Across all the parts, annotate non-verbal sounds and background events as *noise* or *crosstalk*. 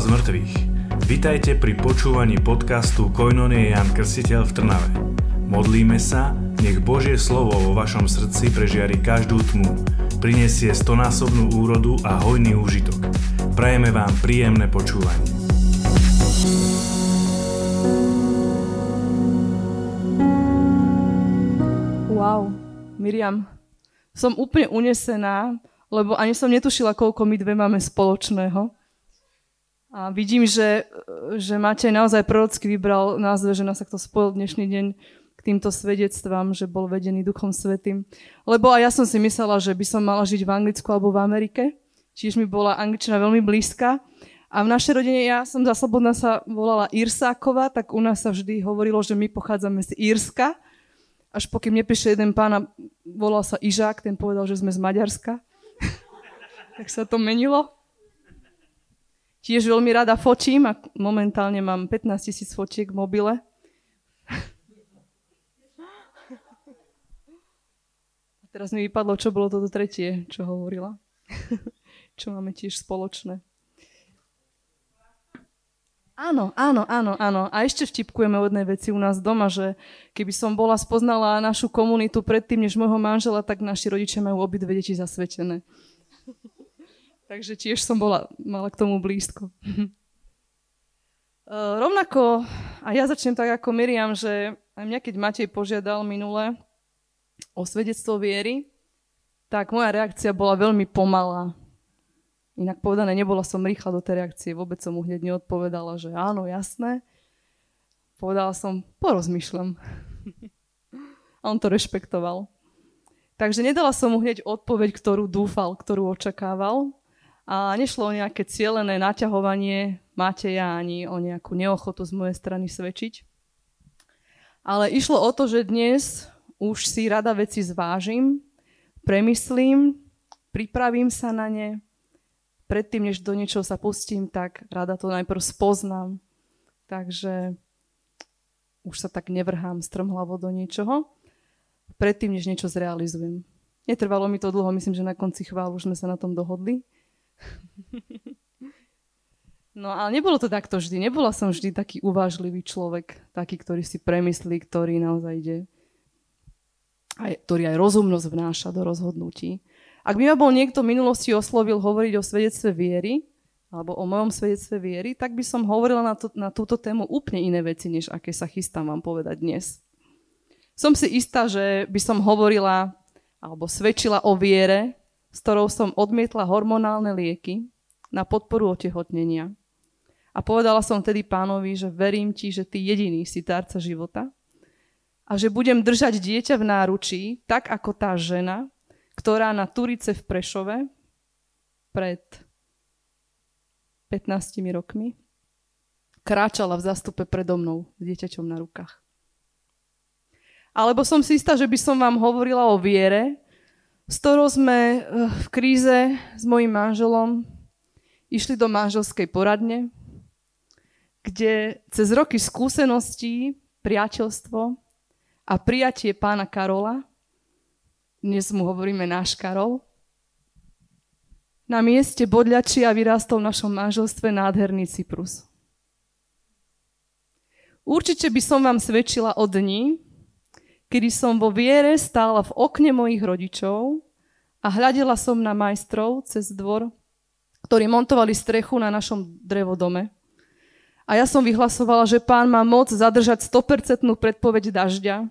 z mŕtvych. Vitajte pri počúvaní podcastu Koinonie Jan Krstiteľ v Trnave. Modlíme sa, nech Božie slovo vo vašom srdci prežiari každú tmu, prinesie stonásobnú úrodu a hojný úžitok. Prajeme vám príjemné počúvanie. Wow, Miriam, som úplne unesená, lebo ani som netušila, koľko my dve máme spoločného. A vidím, že, že Matej naozaj prorocky vybral nás, že nás takto spojil dnešný deň k týmto svedectvám, že bol vedený Duchom Svetým. Lebo aj ja som si myslela, že by som mala žiť v Anglicku alebo v Amerike. Čiže mi bola angličtina veľmi blízka. A v našej rodine, ja som za Slobodná sa volala Irsáková, tak u nás sa vždy hovorilo, že my pochádzame z Írska. Až pokým neprišiel jeden pán a volal sa Ižák, ten povedal, že sme z Maďarska. *laughs* tak sa to menilo. Tiež veľmi rada fočím a momentálne mám 15 tisíc fočiek v mobile. A teraz mi vypadlo, čo bolo toto tretie, čo hovorila. *laughs* čo máme tiež spoločné. Áno, áno, áno, áno. A ešte vtipkujeme o jednej veci u nás doma, že keby som bola spoznala našu komunitu predtým, než môjho manžela, tak naši rodičia majú obidve deti zasvetené. Takže tiež som bola, mala k tomu blízko. Uh, *laughs* rovnako, a ja začnem tak ako Miriam, že aj mňa, keď Matej požiadal minule o svedectvo viery, tak moja reakcia bola veľmi pomalá. Inak povedané, nebola som rýchla do tej reakcie, vôbec som mu hneď neodpovedala, že áno, jasné. Povedala som, porozmýšľam. *laughs* a on to rešpektoval. Takže nedala som mu hneď odpoveď, ktorú dúfal, ktorú očakával, a nešlo o nejaké cielené naťahovanie Mateja ani o nejakú neochotu z mojej strany svedčiť. Ale išlo o to, že dnes už si rada veci zvážim, premyslím, pripravím sa na ne. Predtým, než do niečoho sa pustím, tak rada to najprv spoznám. Takže už sa tak nevrhám strmhlavo do niečoho. Predtým, než niečo zrealizujem. Netrvalo mi to dlho, myslím, že na konci chválu už sme sa na tom dohodli. No ale nebolo to takto vždy. Nebola som vždy taký uvážlivý človek, taký, ktorý si premyslí, ktorý naozaj ide, aj, ktorý aj rozumnosť vnáša do rozhodnutí. Ak by ma bol niekto v minulosti oslovil hovoriť o svedectve viery, alebo o mojom svedectve viery, tak by som hovorila na, to, na túto tému úplne iné veci, než aké sa chystám vám povedať dnes. Som si istá, že by som hovorila alebo svedčila o viere, s ktorou som odmietla hormonálne lieky na podporu otehotnenia. A povedala som tedy pánovi, že verím ti, že ty jediný si tárca života a že budem držať dieťa v náručí, tak ako tá žena, ktorá na Turice v Prešove pred 15 rokmi kráčala v zastupe predo mnou s dieťaťom na rukách. Alebo som si istá, že by som vám hovorila o viere, s ktorou sme eh, v kríze s mojim manželom išli do manželskej poradne, kde cez roky skúseností, priateľstvo a prijatie pána Karola, dnes mu hovoríme náš Karol, na mieste bodľačí a vyrástol v našom manželstve nádherný Cyprus. Určite by som vám svedčila o dni, kedy som vo viere stála v okne mojich rodičov a hľadela som na majstrov cez dvor, ktorí montovali strechu na našom drevodome. A ja som vyhlasovala, že pán má moc zadržať 100% predpoveď dažďa,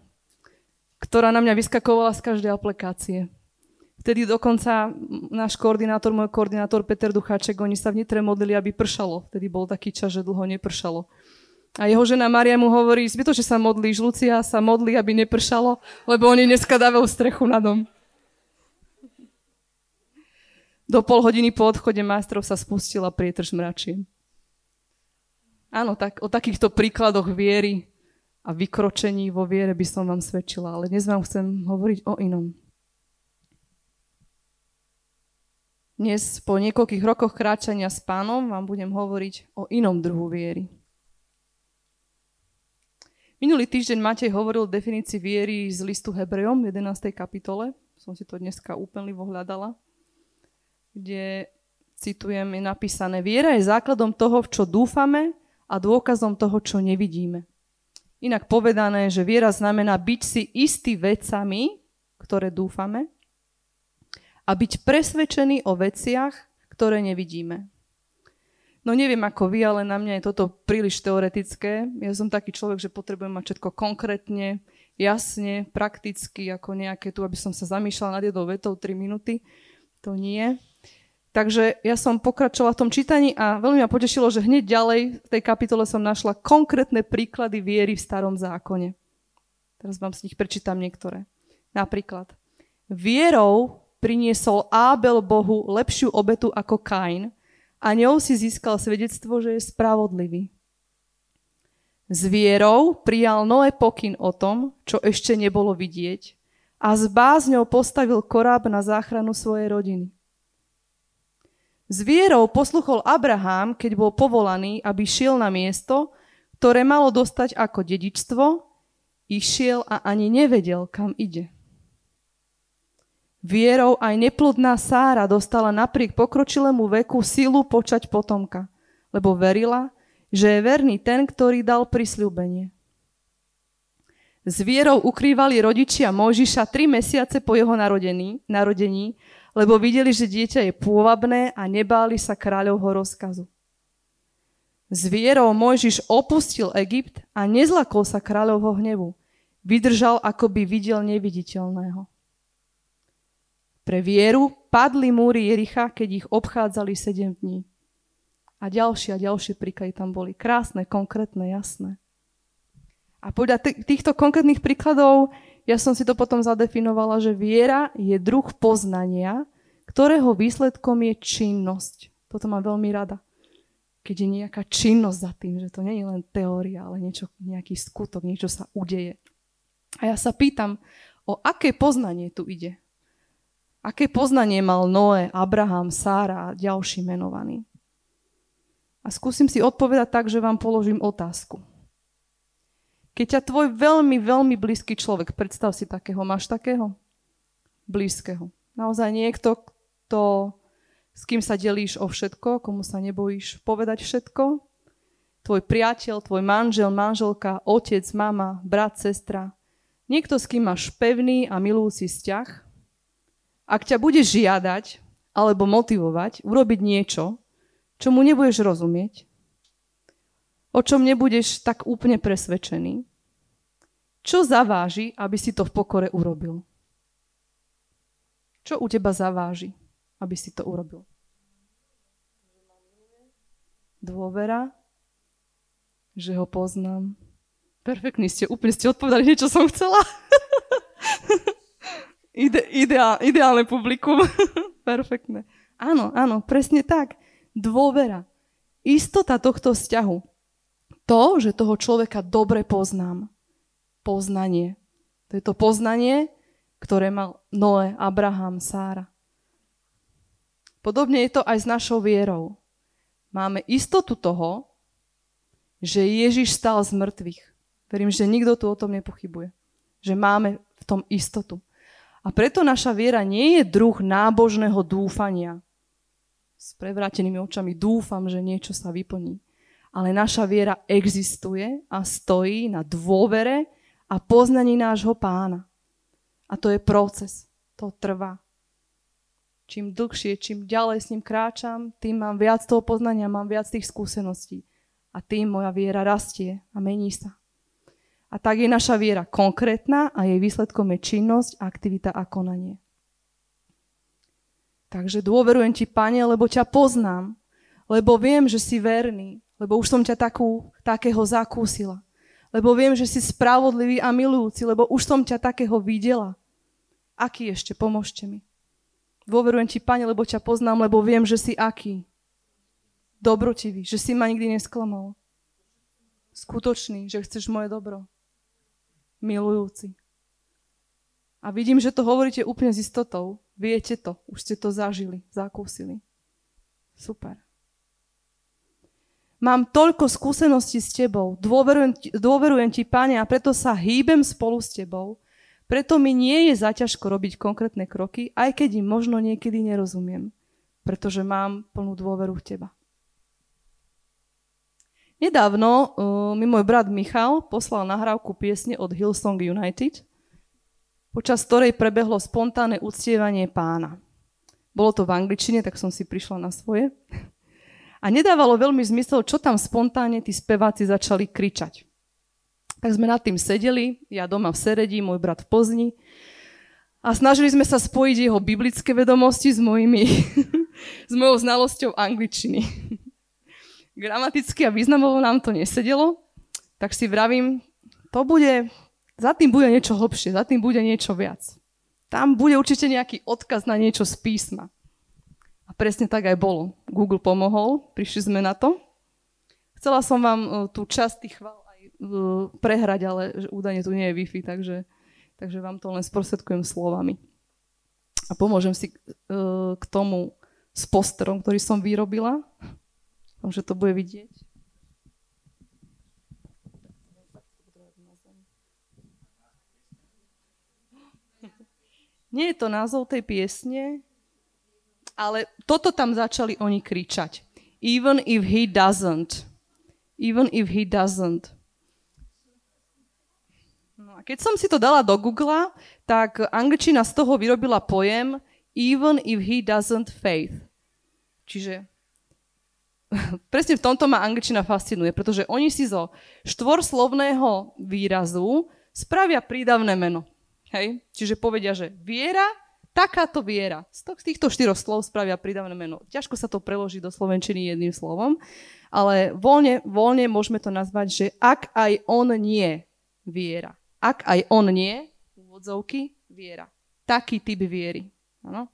ktorá na mňa vyskakovala z každej aplikácie. Vtedy dokonca náš koordinátor, môj koordinátor Peter Ducháček, oni sa v Nitre modlili, aby pršalo. Vtedy bol taký čas, že dlho nepršalo. A jeho žena Maria mu hovorí, zbytočne sa modlíš, Lucia sa modlí, aby nepršalo, lebo oni dneska dávajú strechu na dom. Do pol hodiny po odchode majstrov sa spustila prietrž mračie. Áno, tak, o takýchto príkladoch viery a vykročení vo viere by som vám svedčila, ale dnes vám chcem hovoriť o inom. Dnes po niekoľkých rokoch kráčania s pánom vám budem hovoriť o inom druhu viery. Minulý týždeň Matej hovoril o definícii viery z listu Hebrejom v 11. kapitole. Som si to dneska úplne hľadala. Kde citujem, je napísané, viera je základom toho, v čo dúfame a dôkazom toho, čo nevidíme. Inak povedané, že viera znamená byť si istý vecami, ktoré dúfame, a byť presvedčený o veciach, ktoré nevidíme. No neviem ako vy, ale na mňa je toto príliš teoretické. Ja som taký človek, že potrebujem mať všetko konkrétne, jasne, prakticky, ako nejaké tu, aby som sa zamýšľala nad jednou vetou 3 minúty. To nie. Takže ja som pokračovala v tom čítaní a veľmi ma potešilo, že hneď ďalej v tej kapitole som našla konkrétne príklady viery v starom zákone. Teraz vám z nich prečítam niektoré. Napríklad, vierou priniesol Ábel Bohu lepšiu obetu ako Kain a ňou si získal svedectvo, že je spravodlivý. S vierou prijal Noé pokyn o tom, čo ešte nebolo vidieť a s bázňou postavil koráb na záchranu svojej rodiny. S vierou posluchol Abraham, keď bol povolaný, aby šiel na miesto, ktoré malo dostať ako dedičstvo, išiel a ani nevedel, kam ide. Vierou aj neplodná Sára dostala napriek pokročilému veku silu počať potomka, lebo verila, že je verný ten, ktorý dal prisľúbenie. S vierou ukrývali rodičia Mojžiša tri mesiace po jeho narodení, narodení lebo videli, že dieťa je pôvabné a nebáli sa kráľovho rozkazu. S vierou Mojžiš opustil Egypt a nezlakol sa kráľovho hnevu. Vydržal, ako by videl neviditeľného. Pre vieru padli múry Jericha, keď ich obchádzali sedem dní. A ďalšie a ďalšie príklady tam boli. Krásne, konkrétne, jasné. A podľa týchto konkrétnych príkladov ja som si to potom zadefinovala, že viera je druh poznania, ktorého výsledkom je činnosť. Toto mám veľmi rada. Keď je nejaká činnosť za tým, že to nie je len teória, ale niečo, nejaký skutok, niečo sa udeje. A ja sa pýtam, o aké poznanie tu ide? Aké poznanie mal Noé, Abraham, Sára a ďalší menovaní? A skúsim si odpovedať tak, že vám položím otázku. Keď ťa tvoj veľmi, veľmi blízky človek, predstav si takého, máš takého? Blízkeho. Naozaj niekto, kto, s kým sa delíš o všetko, komu sa nebojíš povedať všetko. Tvoj priateľ, tvoj manžel, manželka, otec, mama, brat, sestra. Niekto, s kým máš pevný a milujúci vzťah. Ak ťa budeš žiadať alebo motivovať urobiť niečo, čo mu nebudeš rozumieť, o čom nebudeš tak úplne presvedčený. Čo zaváži, aby si to v pokore urobil? Čo u teba zaváži, aby si to urobil? Dôvera, že ho poznám. Perfektný ste, úplne ste odpovedali niečo som chcela. *laughs* Ide, ideál, ideálne publikum. *laughs* Perfektné. Áno, áno, presne tak. Dôvera. Istota tohto vzťahu to, že toho človeka dobre poznám. Poznanie. To je to poznanie, ktoré mal Noé, Abraham, Sára. Podobne je to aj s našou vierou. Máme istotu toho, že Ježiš stal z mŕtvych. Verím, že nikto tu o tom nepochybuje. Že máme v tom istotu. A preto naša viera nie je druh nábožného dúfania. S prevrátenými očami dúfam, že niečo sa vyplní ale naša viera existuje a stojí na dôvere a poznaní nášho pána. A to je proces. To trvá. Čím dlhšie, čím ďalej s ním kráčam, tým mám viac toho poznania, mám viac tých skúseností. A tým moja viera rastie a mení sa. A tak je naša viera konkrétna a jej výsledkom je činnosť, aktivita a konanie. Takže dôverujem ti, Pane, lebo ťa poznám, lebo viem, že si verný, lebo už som ťa takú, takého zakúsila. Lebo viem, že si spravodlivý a milujúci, lebo už som ťa takého videla. Aký ešte? Pomôžte mi. Dôverujem ti, Pane, lebo ťa poznám, lebo viem, že si aký. Dobrotivý, že si ma nikdy nesklamal. Skutočný, že chceš moje dobro. Milujúci. A vidím, že to hovoríte úplne s istotou. Viete to, už ste to zažili, zakúsili. Super. Mám toľko skúseností s tebou, dôverujem, dôverujem ti, Pane, a preto sa hýbem spolu s tebou. Preto mi nie je zaťažko robiť konkrétne kroky, aj keď im možno niekedy nerozumiem. pretože mám plnú dôveru v teba. Nedávno uh, mi môj brat Michal poslal nahrávku piesne od Hillsong United, počas ktorej prebehlo spontánne uctievanie pána. Bolo to v angličtine, tak som si prišla na svoje. A nedávalo veľmi zmysel, čo tam spontánne tí speváci začali kričať. Tak sme nad tým sedeli, ja doma v Seredi, môj brat v Pozni. A snažili sme sa spojiť jeho biblické vedomosti s, mojimi, *laughs* s mojou znalosťou angličtiny. Gramaticky a významovo nám to nesedelo, tak si vravím, to bude, za tým bude niečo hlbšie, za tým bude niečo viac. Tam bude určite nejaký odkaz na niečo z písma. A presne tak aj bolo. Google pomohol, prišli sme na to. Chcela som vám uh, tú časť tých chval aj uh, prehrať, ale údajne tu nie je Wi-Fi, takže, takže vám to len sprostredkujem slovami. A pomôžem si uh, k tomu s posterom, ktorý som vyrobila. Dúfam, že to bude vidieť. Nie je to názov tej piesne, ale toto tam začali oni kričať. Even if he doesn't. Even if he doesn't. No a keď som si to dala do Google, tak angličina z toho vyrobila pojem even if he doesn't faith. Čiže *laughs* presne v tomto ma angličtina fascinuje, pretože oni si zo štvorslovného výrazu spravia prídavné meno. Hej? Čiže povedia, že viera, takáto viera. Z týchto štyroch slov spravia prídavné meno. Ťažko sa to preloží do slovenčiny jedným slovom, ale voľne, voľne môžeme to nazvať, že ak aj on nie, viera. Ak aj on nie, úvodzovky, viera. Taký typ viery. Ano?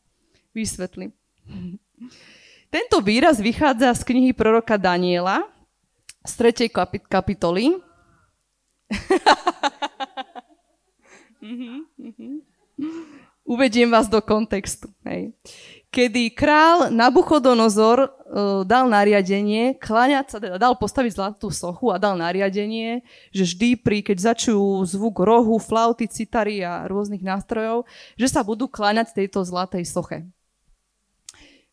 Vysvetlím. *laughs* Tento výraz vychádza z knihy proroka Daniela z 3. kapitoly. Uvediem vás do kontextu. Hej. Kedy král Nabuchodonozor uh, dal nariadenie, kláňať sa, teda dal postaviť zlatú sochu a dal nariadenie, že vždy pri, keď začujú zvuk rohu, flauty, citary a rôznych nástrojov, že sa budú kláňať tejto zlatej soche.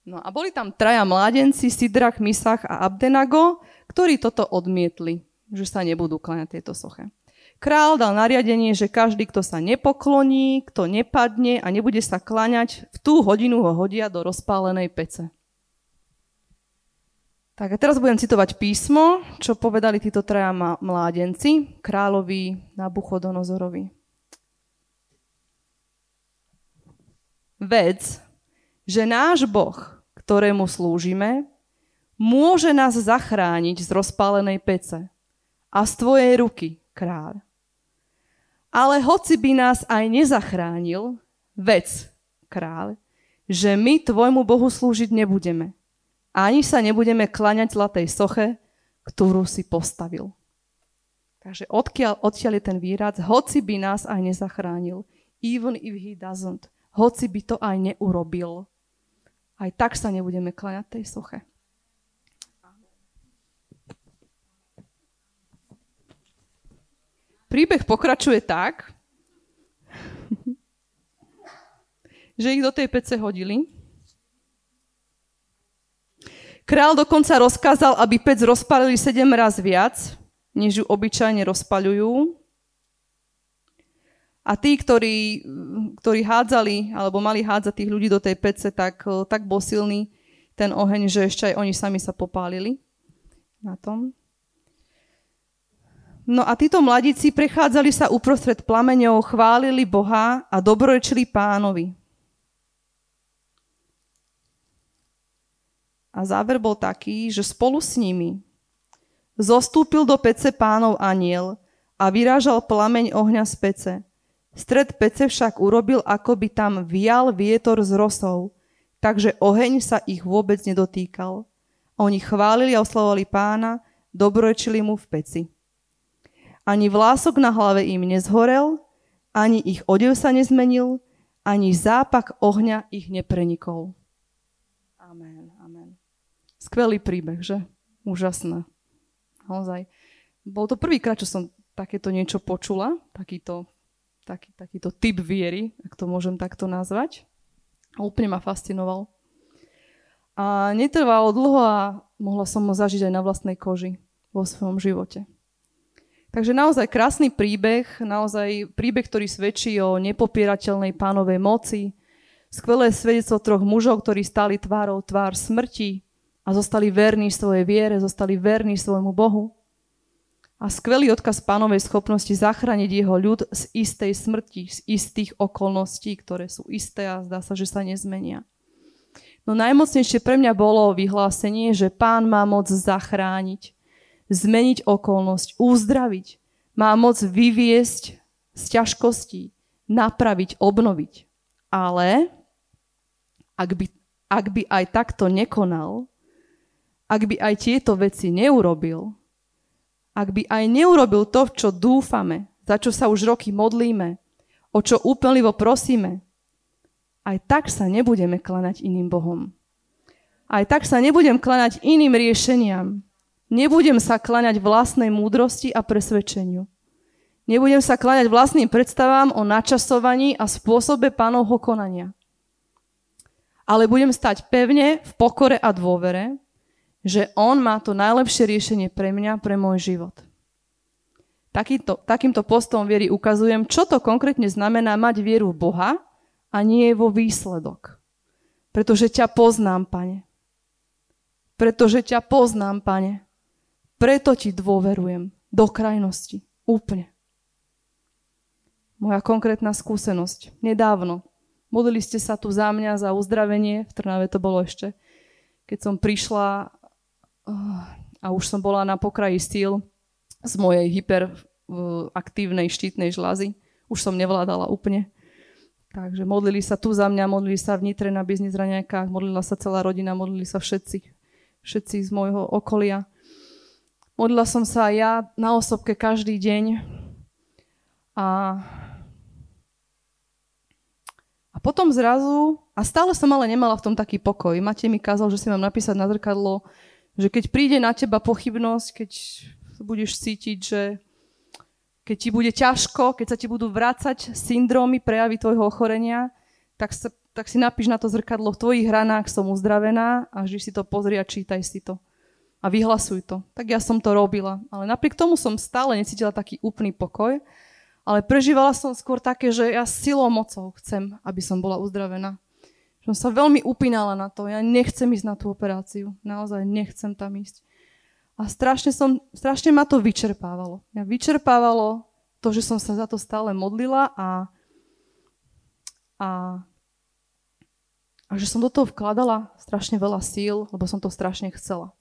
No a boli tam traja mládenci, Sidrach, Misach a Abdenago, ktorí toto odmietli, že sa nebudú kláňať tieto soche. Král dal nariadenie, že každý, kto sa nepokloní, kto nepadne a nebude sa kláňať, v tú hodinu ho hodia do rozpálenej pece. Tak a teraz budem citovať písmo, čo povedali títo traja mládenci kráľovi Nabuchodonozorovi. Vedz, že náš Boh, ktorému slúžime, môže nás zachrániť z rozpálenej pece a z tvojej ruky, kráľ. Ale hoci by nás aj nezachránil, vec, kráľ, že my tvojmu Bohu slúžiť nebudeme. Ani sa nebudeme klaňať zlatej soche, ktorú si postavil. Takže odkiaľ, odtiaľ je ten výraz, hoci by nás aj nezachránil, even if he doesn't, hoci by to aj neurobil, aj tak sa nebudeme kláňať tej soche. Príbeh pokračuje tak, *laughs* že ich do tej pece hodili. Král dokonca rozkázal, aby pec rozpalili sedem raz viac, než ju obyčajne rozpaľujú. A tí, ktorí, ktorí hádzali, alebo mali hádzať tých ľudí do tej pece, tak, tak bol silný ten oheň, že ešte aj oni sami sa popálili na tom. No a títo mladíci prechádzali sa uprostred plameňov, chválili Boha a dobrorečili pánovi. A záver bol taký, že spolu s nimi zostúpil do pece pánov aniel a vyrážal plameň ohňa z pece Stred pece však urobil, ako by tam vial vietor z rosou, takže oheň sa ich vôbec nedotýkal. Oni chválili a oslavovali pána, dobrojčili mu v peci. Ani vlások na hlave im nezhorel, ani ich odev sa nezmenil, ani zápak ohňa ich neprenikol. Amen, amen. Skvelý príbeh, že? Úžasné. Naozaj. Bol to prvýkrát, čo som takéto niečo počula, takýto taký, takýto typ viery, ak to môžem takto nazvať. A úplne ma fascinoval. A netrvalo dlho a mohla som ho zažiť aj na vlastnej koži vo svojom živote. Takže naozaj krásny príbeh, naozaj príbeh, ktorý svedčí o nepopierateľnej pánovej moci, skvelé svedectvo troch mužov, ktorí stali tvárou tvár smrti a zostali verní svojej viere, zostali verní svojmu Bohu. A skvelý odkaz pánovej schopnosti zachrániť jeho ľud z istej smrti, z istých okolností, ktoré sú isté a zdá sa, že sa nezmenia. No najmocnejšie pre mňa bolo vyhlásenie, že pán má moc zachrániť, zmeniť okolnosť, uzdraviť. Má moc vyviesť z ťažkostí, napraviť, obnoviť. Ale ak by, ak by aj takto nekonal, ak by aj tieto veci neurobil, ak by aj neurobil to, čo dúfame, za čo sa už roky modlíme, o čo úplnivo prosíme, aj tak sa nebudeme klanať iným Bohom. Aj tak sa nebudem klanať iným riešeniam. Nebudem sa klanať vlastnej múdrosti a presvedčeniu. Nebudem sa kláňať vlastným predstavám o načasovaní a spôsobe pánovho konania. Ale budem stať pevne v pokore a dôvere, že on má to najlepšie riešenie pre mňa, pre môj život. Takýto, takýmto postom viery ukazujem, čo to konkrétne znamená mať vieru v Boha a nie vo výsledok. Pretože ťa poznám, pane. Pretože ťa poznám, pane. Preto ti dôverujem do krajnosti. Úplne. Moja konkrétna skúsenosť. Nedávno. Modlili ste sa tu za mňa, za uzdravenie. V Trnave to bolo ešte. Keď som prišla a už som bola na pokraji síl z mojej hyperaktívnej štítnej žlázy. Už som nevládala úplne. Takže modlili sa tu za mňa, modlili sa v Nitre na biznis raňajkách, modlila sa celá rodina, modlili sa všetci, všetci z môjho okolia. Modlila som sa aj ja na osobke každý deň. A, a potom zrazu, a stále som ale nemala v tom taký pokoj. Matej mi kázal, že si mám napísať na zrkadlo, že keď príde na teba pochybnosť, keď budeš cítiť, že keď ti bude ťažko, keď sa ti budú vrácať syndrómy, prejavy tvojho ochorenia, tak, sa, tak si napíš na to zrkadlo, v tvojich ranách som uzdravená a vždy si to pozri a čítaj si to. A vyhlasuj to. Tak ja som to robila. Ale napriek tomu som stále necítila taký úplný pokoj, ale prežívala som skôr také, že ja silou mocou chcem, aby som bola uzdravená. Som sa veľmi upínala na to. Ja nechcem ísť na tú operáciu. Naozaj nechcem tam ísť. A strašne, som, strašne ma to vyčerpávalo. Ja vyčerpávalo to, že som sa za to stále modlila a, a, a že som do toho vkladala strašne veľa síl, lebo som to strašne chcela.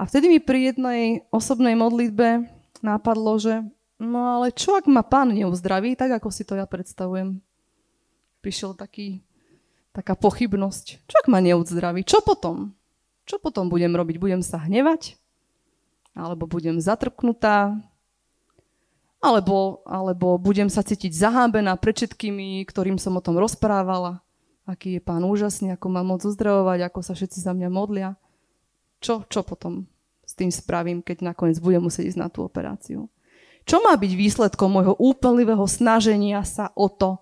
A vtedy mi pri jednej osobnej modlitbe nápadlo, že no ale čo ak ma pán neuzdraví, tak ako si to ja predstavujem. Prišiel taký, taká pochybnosť. Čo ak ma neuzdraví? Čo potom? Čo potom budem robiť? Budem sa hnevať? alebo budem zatrpknutá, alebo, alebo budem sa cítiť zahábená pred všetkými, ktorým som o tom rozprávala. Aký je pán úžasný, ako má moc uzdravovať, ako sa všetci za mňa modlia. Čo, čo potom s tým spravím, keď nakoniec budem musieť ísť na tú operáciu? Čo má byť výsledkom môjho úplnivého snaženia sa o to,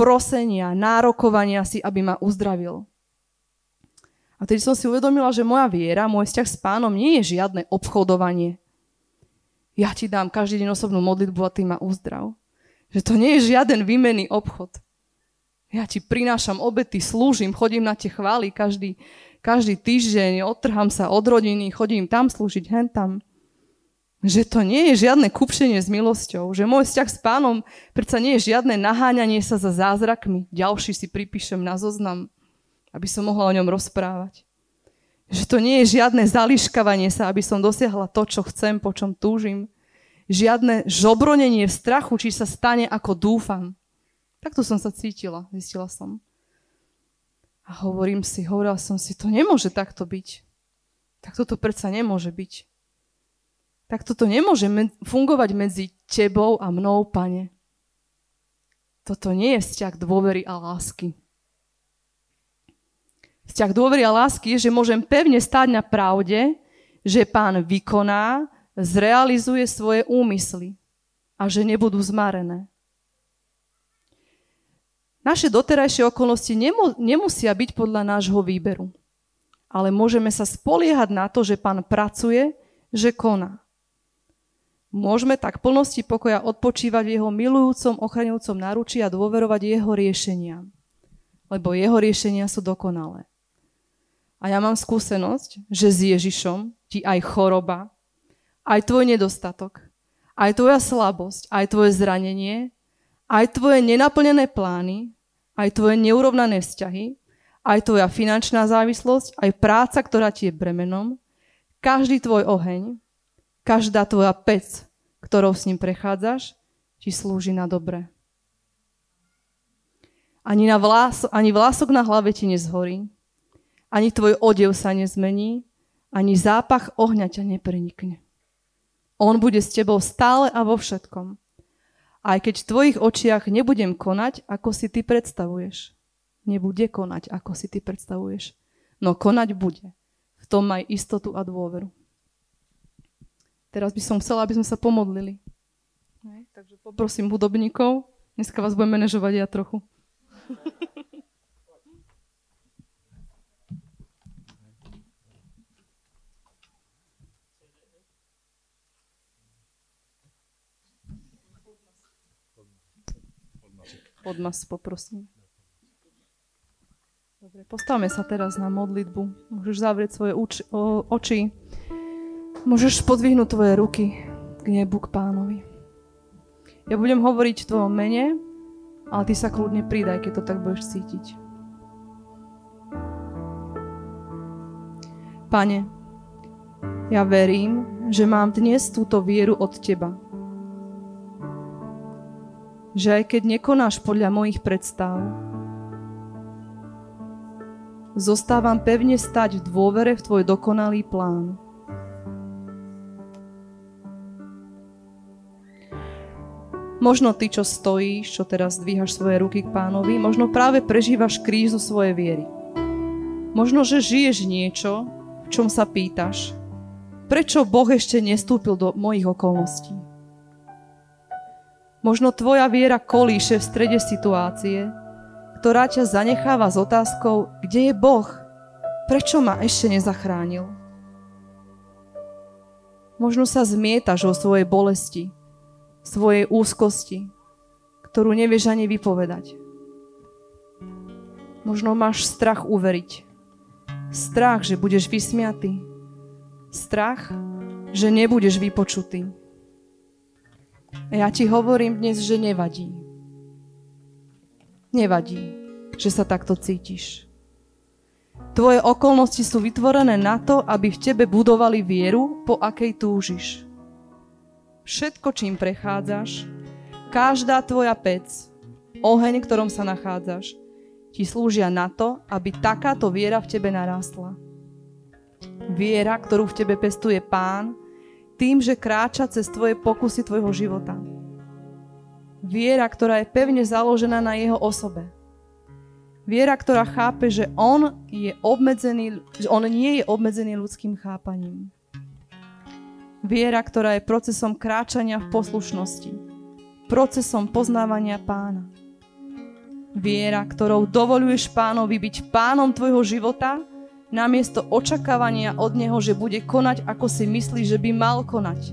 prosenia, nárokovania si, aby ma uzdravil? A tedy som si uvedomila, že moja viera, môj vzťah s pánom nie je žiadne obchodovanie. Ja ti dám každý deň osobnú modlitbu a ty ma uzdrav. Že to nie je žiaden výmenný obchod. Ja ti prinášam obety, slúžim, chodím na tie chvály každý, každý týždeň, odtrhám sa od rodiny, chodím tam slúžiť, hen tam. Že to nie je žiadne kupšenie s milosťou, že môj vzťah s pánom predsa nie je žiadne naháňanie sa za zázrakmi. Ďalší si pripíšem na zoznam aby som mohla o ňom rozprávať. Že to nie je žiadne zališkavanie sa, aby som dosiahla to, čo chcem, po čom túžim. Žiadne žobronenie v strachu, či sa stane, ako dúfam. Takto som sa cítila, zistila som. A hovorím si, hovorila som si, to nemôže takto byť. Tak toto predsa nemôže byť. Tak toto nemôže fungovať medzi tebou a mnou, pane. Toto nie je vzťah dôvery a lásky. Vzťah dôvery a lásky je, že môžem pevne stáť na pravde, že pán vykoná, zrealizuje svoje úmysly a že nebudú zmarené. Naše doterajšie okolnosti nemusia byť podľa nášho výberu. ale môžeme sa spoliehať na to, že Pán pracuje, že koná. Môžeme tak plnosti pokoja odpočívať v jeho milujúcom, ochraňujúcom náručí a dôverovať jeho riešeniam. Lebo jeho riešenia sú dokonalé. A ja mám skúsenosť, že s Ježišom ti aj choroba, aj tvoj nedostatok, aj tvoja slabosť, aj tvoje zranenie, aj tvoje nenaplnené plány, aj tvoje neurovnané vzťahy, aj tvoja finančná závislosť, aj práca, ktorá ti je bremenom, každý tvoj oheň, Každá tvoja pec, ktorou s ním prechádzaš, ti slúži na dobre. Ani, na vlás, ani vlások na hlave ti nezhorí, ani tvoj odev sa nezmení, ani zápach ohňa ťa neprenikne. On bude s tebou stále a vo všetkom. Aj keď v tvojich očiach nebudem konať, ako si ty predstavuješ. Nebude konať, ako si ty predstavuješ. No konať bude. V tom maj istotu a dôveru. Teraz by som chcela, aby sme sa pomodlili. Ne? Takže poprosím hudobníkov. Dneska vás budem manažovať ja trochu. Podmas poprosím. Dobre, postavme sa teraz na modlitbu. Môžeš zavrieť svoje uči, o, oči. Môžeš podvihnúť tvoje ruky k nebu, k pánovi. Ja budem hovoriť v tvojom mene, ale ty sa kľudne pridaj, keď to tak budeš cítiť. Pane, ja verím, že mám dnes túto vieru od Teba. Že aj keď nekonáš podľa mojich predstav, zostávam pevne stať v dôvere v Tvoj dokonalý plán. Možno ty, čo stojíš, čo teraz dvíhaš svoje ruky k pánovi, možno práve prežívaš krízu svojej viery. Možno, že žiješ niečo, v čom sa pýtaš, prečo Boh ešte nestúpil do mojich okolností. Možno tvoja viera kolíše v strede situácie, ktorá ťa zanecháva s otázkou, kde je Boh? Prečo ma ešte nezachránil? Možno sa zmietaš o svojej bolesti, svojej úzkosti, ktorú nevieš ani vypovedať. Možno máš strach uveriť. Strach, že budeš vysmiatý. Strach, že nebudeš vypočutý. Ja ti hovorím dnes, že nevadí. Nevadí, že sa takto cítiš. Tvoje okolnosti sú vytvorené na to, aby v tebe budovali vieru, po akej túžiš všetko, čím prechádzaš, každá tvoja pec, oheň, ktorom sa nachádzaš, ti slúžia na to, aby takáto viera v tebe narástla. Viera, ktorú v tebe pestuje Pán, tým, že kráča cez tvoje pokusy tvojho života. Viera, ktorá je pevne založená na jeho osobe. Viera, ktorá chápe, že on, je obmedzený, že on nie je obmedzený ľudským chápaním. Viera, ktorá je procesom kráčania v poslušnosti, procesom poznávania pána. Viera, ktorou dovoluješ pánovi byť pánom tvojho života, namiesto očakávania od neho, že bude konať, ako si myslí, že by mal konať.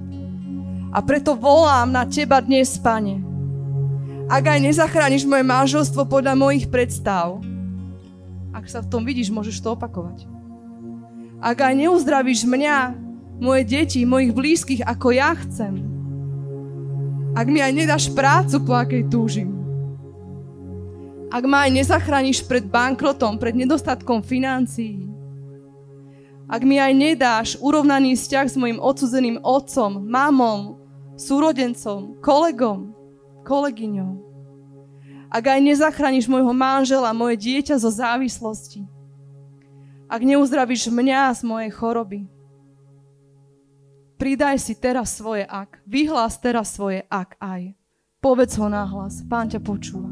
A preto volám na teba dnes, pane. Ak aj nezachrániš moje manželstvo podľa mojich predstav, ak sa v tom vidíš, môžeš to opakovať. Ak aj neuzdravíš mňa moje deti, mojich blízkych, ako ja chcem. Ak mi aj nedáš prácu, po akej túžim. Ak ma aj nezachrániš pred bankrotom, pred nedostatkom financií. Ak mi aj nedáš urovnaný vzťah s mojim odsudzeným otcom, mamom, súrodencom, kolegom, kolegyňou. Ak aj nezachrániš môjho manžela, moje dieťa zo závislosti. Ak neuzdravíš mňa z mojej choroby Pridaj si teraz svoje ak. Vyhlás teraz svoje ak aj. Povedz ho nahlas. Pán ťa počúva.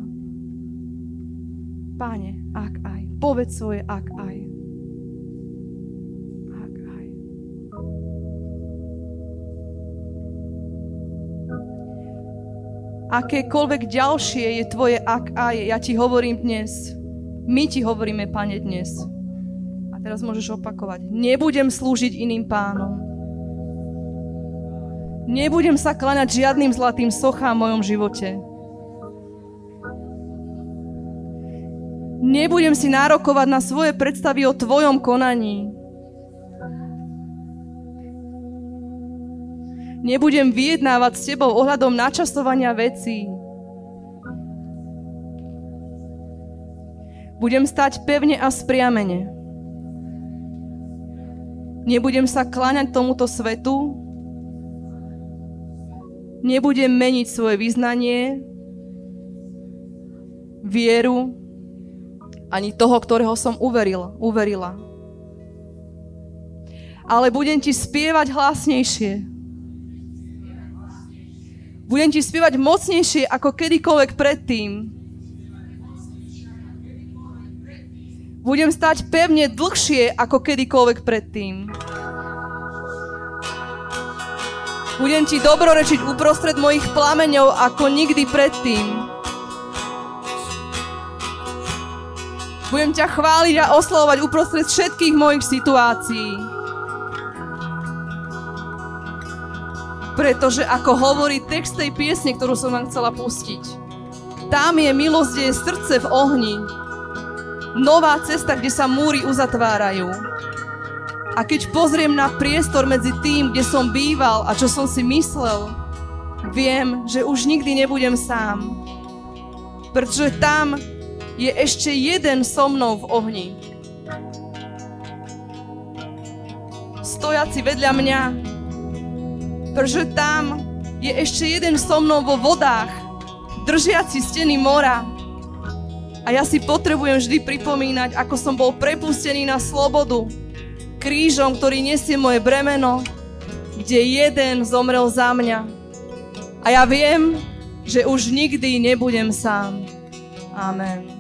Páne, ak aj. Povedz svoje ak aj. Ak aj. Akékoľvek ďalšie je tvoje ak aj, ja ti hovorím dnes. My ti hovoríme, Pane, dnes Teraz môžeš opakovať. Nebudem slúžiť iným pánom. Nebudem sa kláňať žiadnym zlatým sochám v mojom živote. Nebudem si nárokovať na svoje predstavy o tvojom konaní. Nebudem vyjednávať s tebou ohľadom načasovania vecí. Budem stať pevne a spriamene. Nebudem sa kláňať tomuto svetu. Nebudem meniť svoje vyznanie, vieru, ani toho, ktorého som uveril, uverila. Ale budem ti spievať hlasnejšie. Budem ti spievať mocnejšie ako kedykoľvek predtým. Budem stať pevne dlhšie ako kedykoľvek predtým. Budem ti dobrorečiť uprostred mojich plameňov ako nikdy predtým. Budem ťa chváliť a oslovovať uprostred všetkých mojich situácií. Pretože ako hovorí text tej piesne, ktorú som vám chcela pustiť, tam je milosť, kde je srdce v ohni. Nová cesta, kde sa múry uzatvárajú. A keď pozriem na priestor medzi tým, kde som býval a čo som si myslel, viem, že už nikdy nebudem sám. Pretože tam je ešte jeden so mnou v ohni. Stojaci vedľa mňa pretože tam je ešte jeden so mnou vo vodách, držiaci steny mora. A ja si potrebujem vždy pripomínať, ako som bol prepustený na slobodu, krížom, ktorý nesie moje bremeno, kde jeden zomrel za mňa. A ja viem, že už nikdy nebudem sám. Amen.